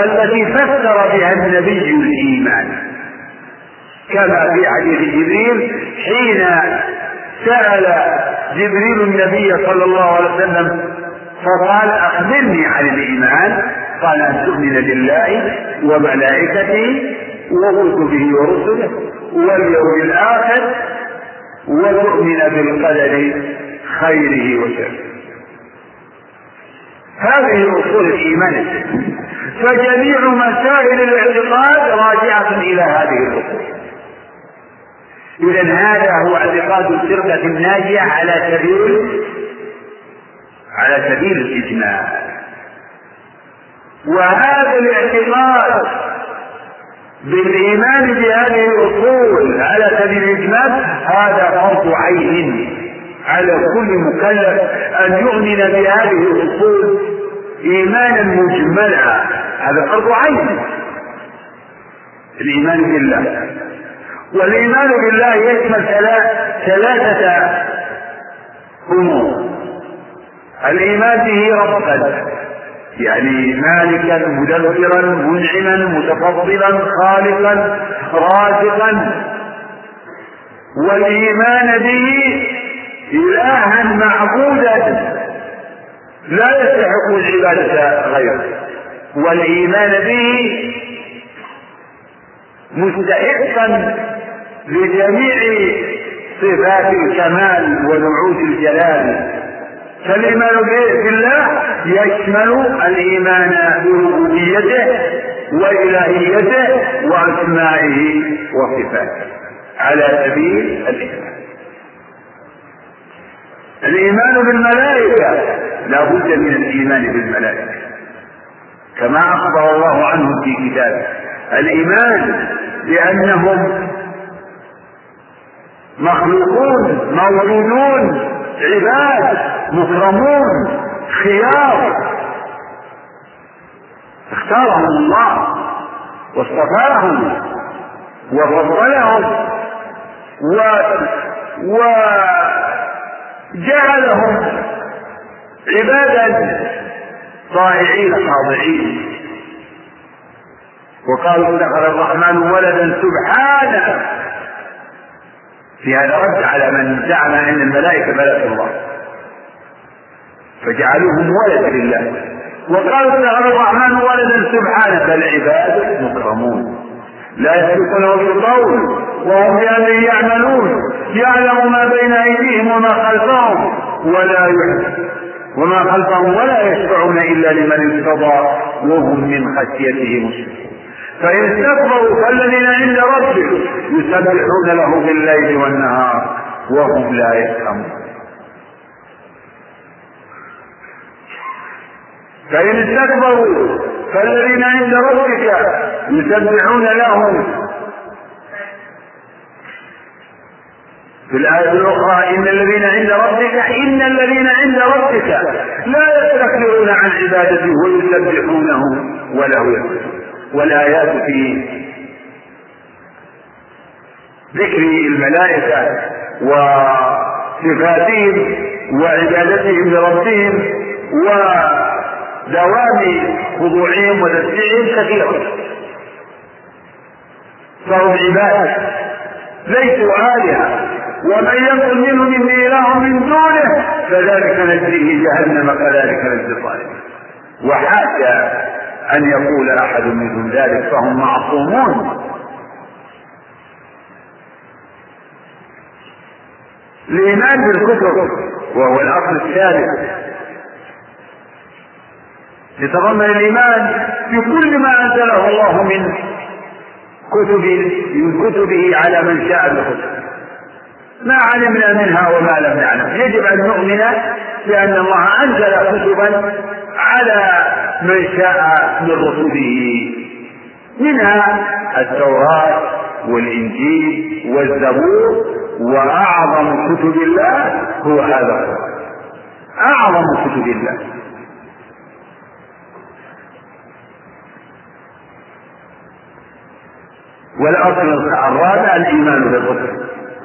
التي فسر بها النبي الإيمان. كما في حديث جبريل حين سأل جبريل النبي صلى الله عليه وسلم فقال أخبرني عن الإيمان. قال أن تؤمن بالله وملائكته وكتبه ورسله واليوم الآخر وتؤمن بالقدر خيره وشره. هذه أصول الإيمان. فجميع مسائل الاعتقاد راجعة إلى هذه الأصول. إذا هذا هو اعتقاد الفرقة الناجية على سبيل على سبيل الإجماع. وهذا الاعتقاد بالإيمان بهذه الأصول على سبيل الإجماع هذا فرض عين. على كل مكلف أن يؤمن بهذه الأصول إيمانا مجملا هذا فرض عين. الإيمان بالله. والإيمان بالله يشمل ثلاثة أمور. الإيمان به ربا يعني مالكا مدبرا منعما متفضلا خالقا رازقا. والإيمان به إلها معبودا. لا يستحق العبادة غيره. والإيمان به مستحقا لجميع صفات الكمال ونعوت الجلال. فالإيمان بالله يشمل الإيمان بربوبيته وإلهيته وأسمائه وصفاته على سبيل الإيمان. الإيمان بالملائكة لا بد من الإيمان بالملائكة. كما أخبر الله عنهم في كتابه الإيمان بأنهم مخلوقون موجودون عباد. مكرمون خيار. اختارهم الله واصطفاهم وفضلهم و وجعلهم عبادا طائعين خاضعين وقالوا اتخذ الرحمن ولدا سبحانه. في هذا رد على من زعم أن الملائكة ملك الله. فجعلوهم ولدا لله. وقالوا اتخذ الرحمن ولدا سبحانه بل عباد مكرمون. لا يسبقونه بالقول وهم بأمره يعملون يعلم ما بين أيديهم وما خلفهم ولا يحب وما خلفهم ولا يشفعون إلا لمن ارتضى وهم من خشيته مشركون فإن استكبروا فالذين عند ربك يسبحون له بالليل والنهار وهم لا يفهمون. فإن استكبروا فالذين عند ربك يسبحون له في الآية الأخرى إن الذين عند ربك إن الذين عند ربك لا يستكبرون عن عبادته ويسبحونه وله يسبحون والآيات في ذكر الملائكة وصفاتهم وعبادتهم لربهم ودوام خضوعهم وتسبيحهم كثيرة. فهم عباد ليسوا آلهة ومن يكن منهم إني إله من دونه فذلك نجزيه جهنم كذلك نجزي الظالمين. وحاشا أن يقول أحد منهم ذلك فهم معصومون. الإيمان بالكتب وهو الأصل الثالث. يتضمن الإيمان بكل ما أنزله الله من كتب من كتبه على من شاء بالكتب. ما علمنا منها وما لم نعلم. يجب أن نؤمن بأن الله أنزل كتبا على من شاء من رسله منها التوراة والإنجيل والزبور وأعظم كتب الله هو هذا القرآن. أعظم كتب الله. والأصل الرابع الإيمان بالرسل.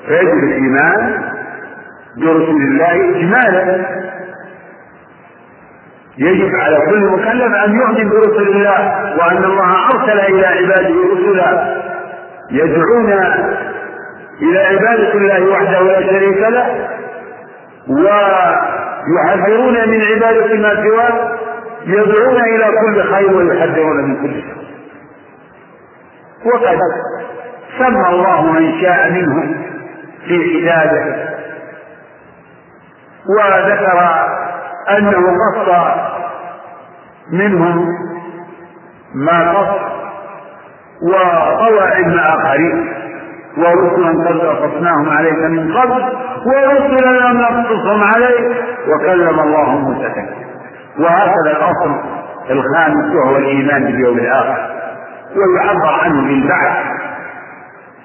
فيجب الإيمان برسل الله إجمالا. يجب على كل مكلف أن يؤمن برسل الله وأن الله أرسل إلى عباده رسلا. يدعون إلى عبادة الله وحده لا شريك له ويحذرون من عبادة ما سواه. يدعون إلى كل خير ويحذرون من كل شر. وقد سمى الله من شاء منهم في كتابه وذكر أنه قص منهم ما قص وروى علم آخرين ورسلا قد قصصناهم عليك من قبل ورسلا لم نقصصهم عليك وكلم الله موسى وهكذا الأصل الخامس وهو الإيمان باليوم الآخر. ويعبر عنه بالبعث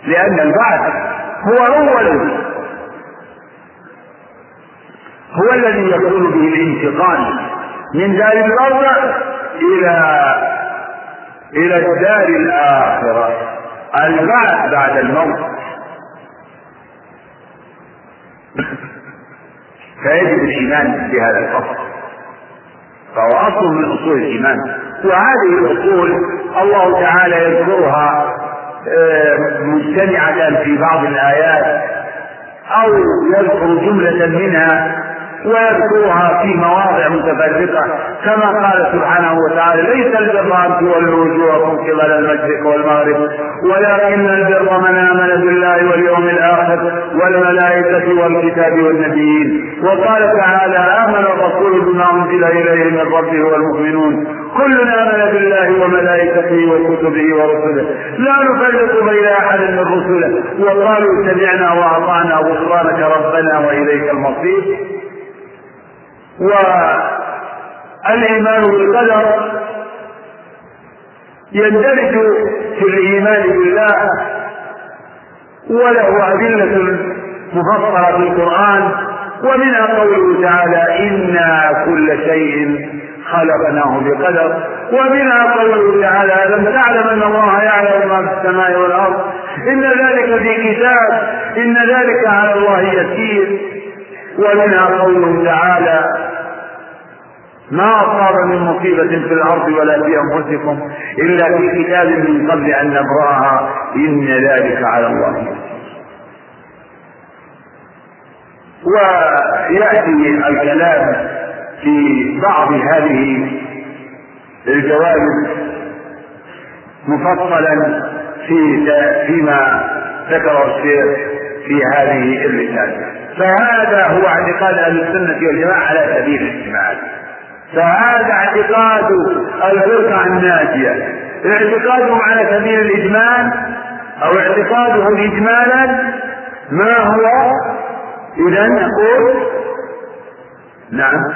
لأن البعث هو اول هو الذي يكون به الانتقال من دار الأرض إلى إلى الدار الآخرة. البعث بعد الموت. فيجب الإيمان بهذا الفصل فهو اصل من أصول الإيمان. وهذه الأصول الله تعالى يذكرها مجتمعة في بعض الآيات أو يذكر جملة منها ويذكرها في مواضع متفرقة. كما قال سبحانه وتعالى ليس البر أن تولوا وجوهكم قبل المشرق والمغرب ولكن البر من آمن بالله واليوم الآخر والملائكة والكتاب والنبيين. وقال تعالى آمن الرسول بما أنزل إليه من ربه والمؤمنون. كل آمن بالله وملائكته وكتبه ورسله. لا نفرق بين أحد من رسله. وقالوا سمعنا وأطعنا غفرانك ربنا وإليك المصير. والإيمان بالقدر يندرج في الإيمان بالله وله أدلة مفصلة في القرآن ومنها قوله تعالى إنا كل شيء خلقناه بقدر ومنها قوله تعالى ألم تعلم أن الله يعلم ما في السماء والأرض إن ذلك في كتاب إن ذلك على الله يسير ومنها قوله تعالى ما أصاب من مصيبة في الأرض ولا في أنفسكم إلا في كتاب من قبل أن نبرأها. إن ذلك على الله. ويأتي الكلام في بعض هذه الجوانب مفصلا في فيما ذكره الشيخ في هذه الرسالة. فهذا هو اعتقاد أهل السنة والجماعة على سبيل الاجتماع فهذا اعتقاد الفرقة الناجية. اعتقادهم على سبيل الإجمال أو اعتقادهم إجمالا ما هو؟ إذا نقول نعم.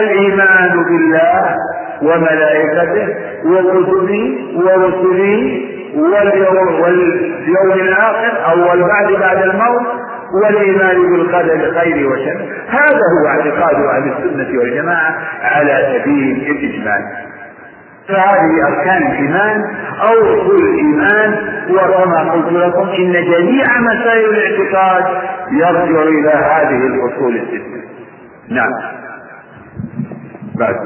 الإيمان بالله وملائكته وكتبه ورسله واليوم, واليوم الآخر أو البعد بعد الموت والإيمان بالقدر خير وشر هذا هو اعتقاد أهل السنة والجماعة على سبيل الإجمال. فهذه أركان الإيمان أو أصول الإيمان وكما قلت لكم إن جميع مسائل الاعتقاد يرجع إلى هذه الأصول الستة. نعم. بعد.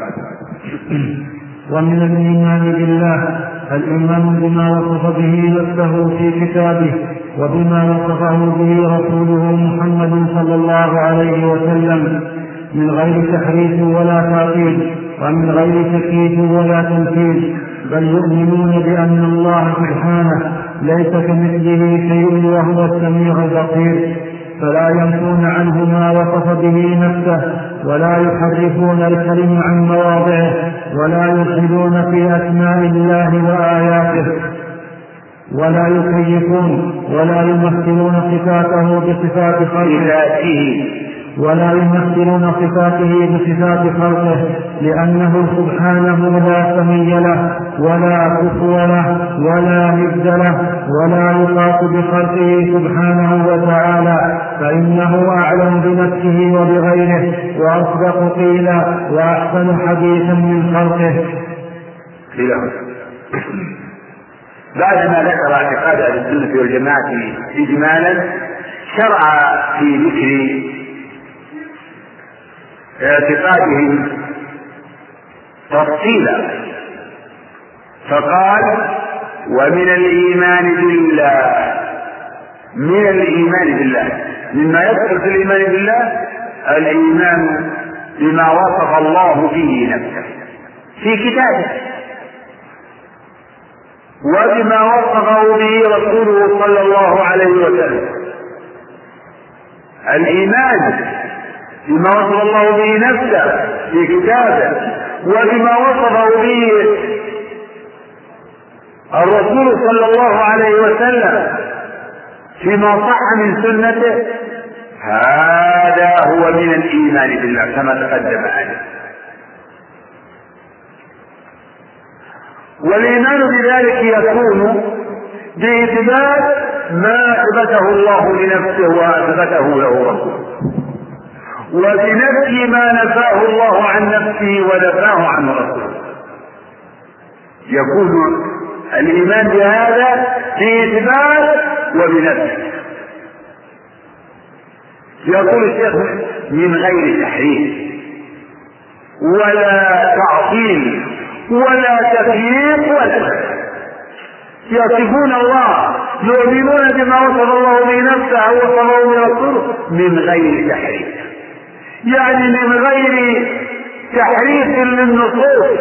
ومن الإيمان بالله الإيمان بما وصف به نفسه في كتابه وبما وصفه به رسوله محمد صلى الله عليه وسلم. من غير تحريف ولا تعطيل ومن غير تكييف ولا تمثيل بل يؤمنون بأن الله سبحانه ليس كمثله شيء وهو السميع البصير. فلا ينفون عنه ما وصف به نفسه ولا يحرفون الكلم عن مواضعه ولا يلحدون في أسماء الله وآياته. ولا يكيفون ولا يمثلون صفاته بصفات خلقه. ولا يمثلون صفاته بصفات خلقه لأنه سبحانه لا سمي له ولا كفو له ولا ند له ولا يطاق بخلقه سبحانه وتعالى فإنه أعلم بنفسه وبغيره وأصدق قيلا وأحسن حديثا من خلقه. بعدما ذكر اعتقاد أهل السنة والجماعة اجمالا شرع في ذكر اعتقادهم تفصيلا. فقال ومن الإيمان بالله من الإيمان بالله. مما يدخل في الإيمان بالله الإيمان بما وصف الله به نفسه في كتابه. وبما وصفه به رسوله صلى الله عليه وسلم. الإيمان بما وصف الله به نفسه في كتابه وبما وصفه به الرسول صلى الله عليه وسلم فيما صح من سنته هذا هو من الإيمان بالله كما تقدم عليه. والإيمان بذلك يكون بإثبات ما أثبته الله لنفسه وأثبته له رسوله. وبنفي ما نفاه الله عن نفسه ونفاه عن رسوله. يكون الإيمان بهذا بإثبات وبنفي يقول الشيخ من غير تحريف ولا تعطيل ولا تفييق ولا. يصفون الله يؤمنون بما وصف الله به نفسه وصفه من غير تحريف يعني من غير تحريف للنصوص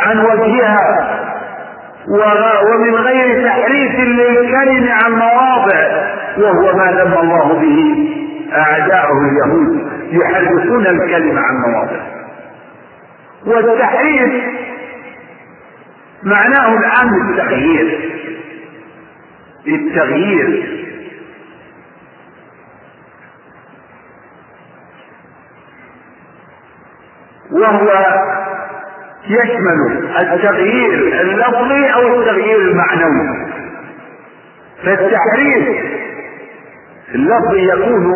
عن وجهها ومن غير تحريف للكلم عن مواضع وهو ما ذم الله به أعداءه اليهود يحرفون الكلمة عن مواضع. والتحريف معناه العام التغيير التغيير وهو يشمل التغيير اللفظي أو التغيير المعنوي. فالتحريف اللفظي يكون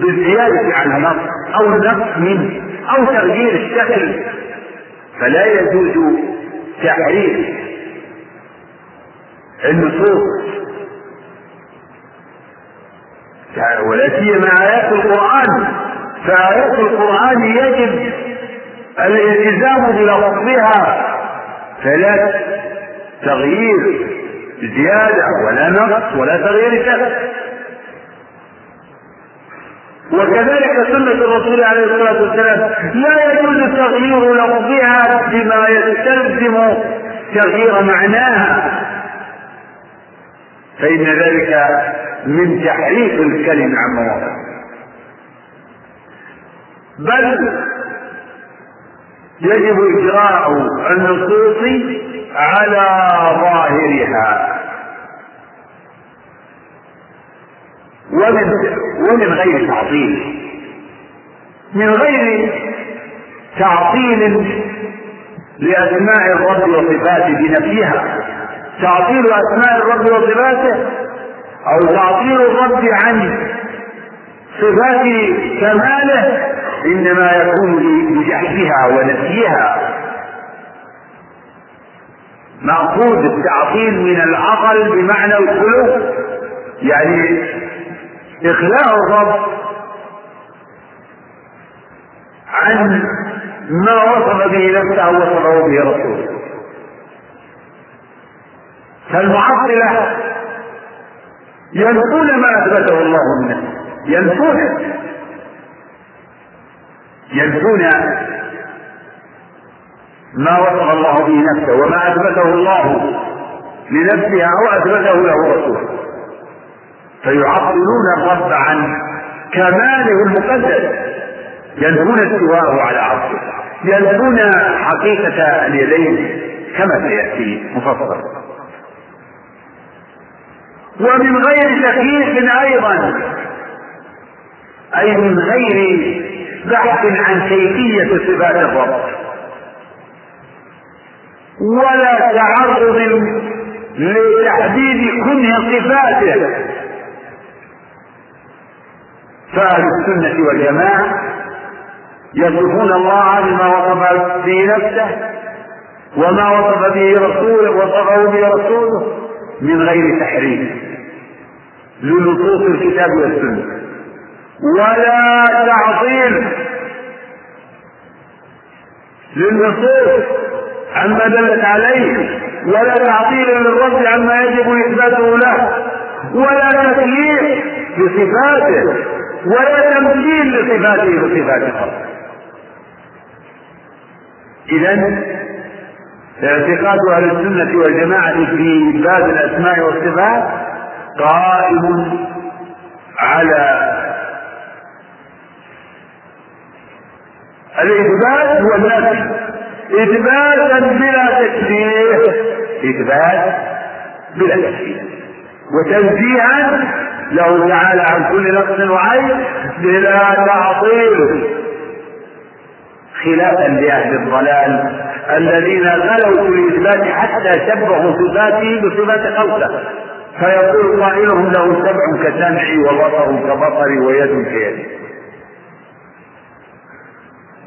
بالزيادة على النص أو النقص منه أو تغيير الشكل. فلا يجوز تحريف النصوص. ولا سيما آيات القرآن. فآيات القرآن يجب الالتزام بلفظها فلا تغيير زيادة ولا نقص ولا تغيير شكل وكذلك سنة الرسول عليه الصلاة والسلام لا يجوز تغيير لفظها بما يستلزم تغيير معناها. فإن ذلك من تحريف الكلمة عن مواضع. بل يجب إجراء النصوص على ظاهرها. ومن ومن غير تعطيل. من غير تعطيل لأسماء الرب وصفاته بنفيها تعطيل أسماء الرب وصفاته أو تعطيل الرب عن صفات كماله إنما يكون بجحدها ونفيها مأخوذ التعطيل من العقل بمعنى الخلو يعني إخلاء الرب عن ما وصف به نفسه وصفه به رسوله. فالمعطلة ينفون ما أثبته الله من نفسه. ينفون ما وصف الله به نفسه وما أثبته الله لنفسه أو أثبته له رسوله. فيعطلون الرب عن كماله المقدس. ينفون استواءه على عرشه. ينفون حقيقة اليدين كما سيأتي مفصل ومن غير تكييف أيضا. أي من غير بحث عن كيفية صفات الرب ولا تعرض لتحديد كنه صفاته. فأهل السنة والجماعة يصفون الله بما وصف به نفسه وما وصف به رسوله وصفه به رسوله من غير تحريف لنصوص الكتاب والسنة. ولا تعطيل للنصوص عما دلت عليه ولا تعطيل للرب عما يجب إثباته له ولا تكييف بصفاته ولا تمثيل لصفاته خلقه اذا اعتقاد أهل السنة والجماعة في اثبات الأسماء والصفات قائم على الاثبات هو النفي. اثباتا بلا تشبيه اثبات بلا تشبيه وتنزيها له تعالى عن كل نقص وعيب بلا تعطيل. خلافا لاهل الضلال الذين غلوا في الإثبات حتى شبهوا صفاته بصفات خلقه فيقول قائلهم له سمع كسمعي وبصر كبصري ويد كيدي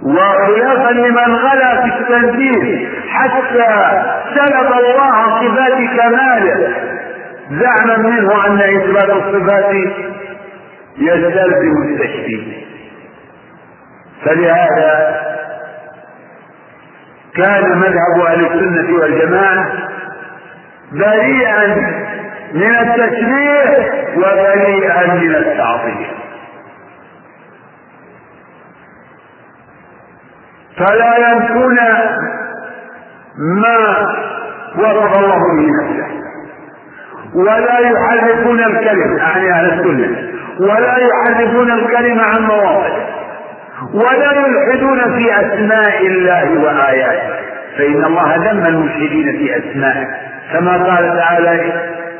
وخلافا لمن غلا في التنزيل حتى سلب الله صفات كماله. زعما منه أن إثبات الصفات يستلزم التشبيه فلهذا كان مذهب أهل السنة والجماعة بريئا من التشبيه وبريئا من التعطيل فلا ينفون ما وصف الله به نفسه. ولا يحرفون الكلم يعني أهل السنة. ولا يحرفون الكلمة عن مواضعه. ولا يلحدون في أسماء الله وآياته. فإن الله ذم الملحدين في أسمائه كما قال تعالى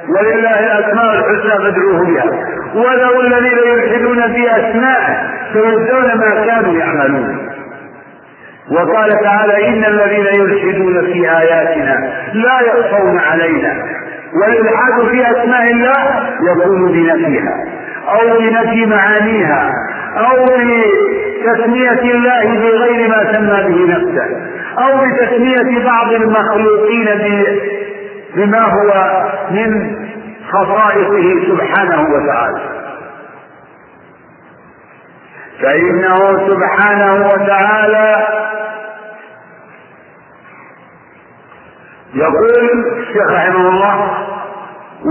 ولله الأسماء الحسنى فادعوه بها. ولو الذين يلحدون في أسمائه سيجزون ما كانوا يعملون. وقال تعالى إن الذين يلحدون في آياتنا لا يخفون علينا والإلحاد في أسماء الله يكون بنفيها أو بنفي معانيها أو بتسمية الله بغير ما سمى به نفسه أو بتسمية بعض المخلوقين بما هو من خصائصه سبحانه وتعالى. فإنه سبحانه وتعالى يقول الشيخ رحمه الله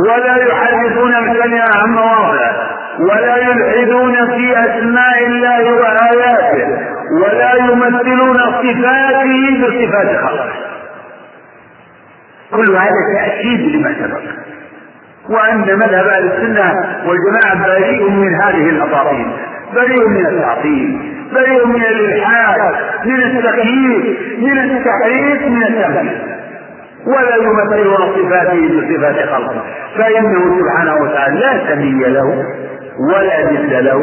ولا يحرفون الكلمة عن مواضعه ولا يلحدون في أسماء الله وآياته ولا يمثلون صفاته بصفات خلقه. كل هذا تأكيد لما سبق وأن مذهب أهل السنة والجماعة بريء من هذه الأباطيل بريء من التعطيل بريء من الإلحاد من التقييد من التحريف من التمثيل. ولا يمثل صفاته بصفات خلقه. فإنه سبحانه وتعالى لا سمي له ولا مثل له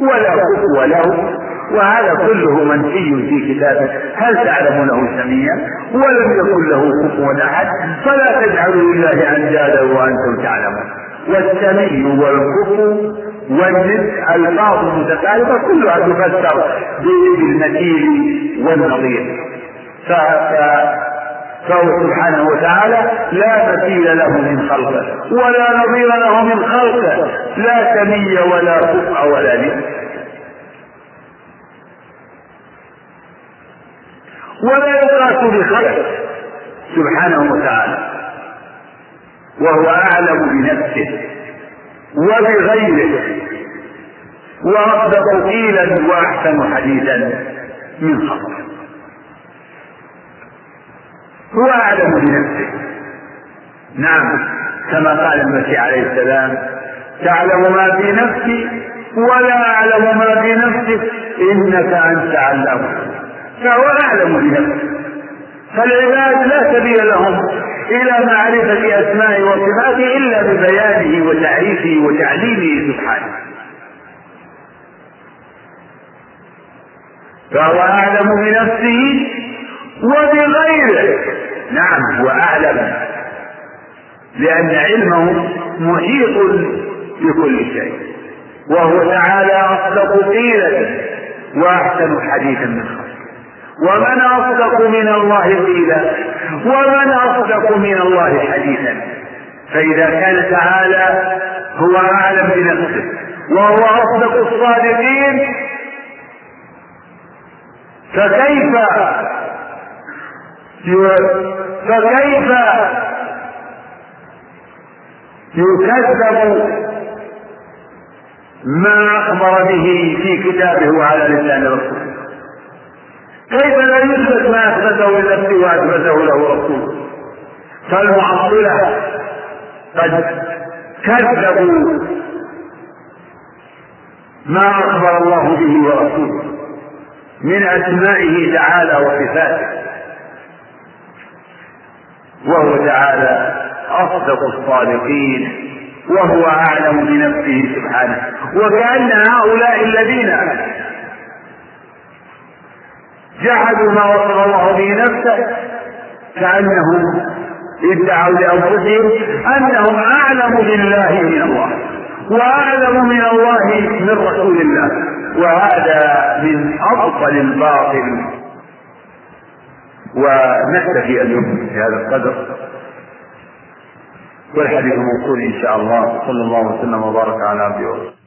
ولا كفو له. وهذا كله منفي في كتابه. هل تعلم له سميا ولم يكن له كفوا أحد. فلا تجعلوا لله أندادا وأنتم تعلمون. والسمي والكفو والند ألفاظ متقاربة كلها تفسر بالمثيل والنظير. فهو سبحانه وتعالى لا مثيل له من خلقه ولا نظير له من خلقه. لا سمي ولا كفء ولا ند ولا يقاس بخلقه سبحانه وتعالى. وهو أعلم بنفسه وبغيره. واصدق قيلا واحسن حديثا من خلقه. هو أعلم بنفسه. نعم كما قال المسيح عليه السلام تعلم ما في نفسي ولا أعلم ما في نفسك إنك أنت علام. فهو أعلم بنفسه. فالعباد لا سبيل لهم إلى معرفة أسمائه وصفاته إلا ببيانه وتعريفه وتعليمه سبحانه. فهو أعلم بنفسه وبغيره. نعم هو أعلم لأن علمه محيط بكل شيء وهو تعالى أصدق قيلة وأحسن حديثا من خلقه. ومن أصدق من الله قيلا ومن أصدق من الله حديثا. فإذا كان تعالى هو أعلم بنفسه وهو أصدق الصادقين فكيف فكيف يكذب ما أخبر به في كتابه وعلى لسان رسوله؟ كيف لا يثبت ما أثبته لنفسه وأثبته له رسوله؟ فالمعطلة قد كذبوا ما أخبر الله به ورسوله من أسمائه تعالى وصفاته. وهو تعالى أصدق الصادقين وهو أعلم بنفسه سبحانه وكأن هؤلاء الذين جحدوا ما وصف الله به نفسه كأنهم ادعوا لأنفسهم أنهم أعلم بالله من الله وأعلم من الله من رسول الله وهذا من أبطل الباطل. ونكتفي اليوم في هذا القدر. والحديث موصول إن شاء الله. صلى الله وسلم وبارك على عبده ورسوله.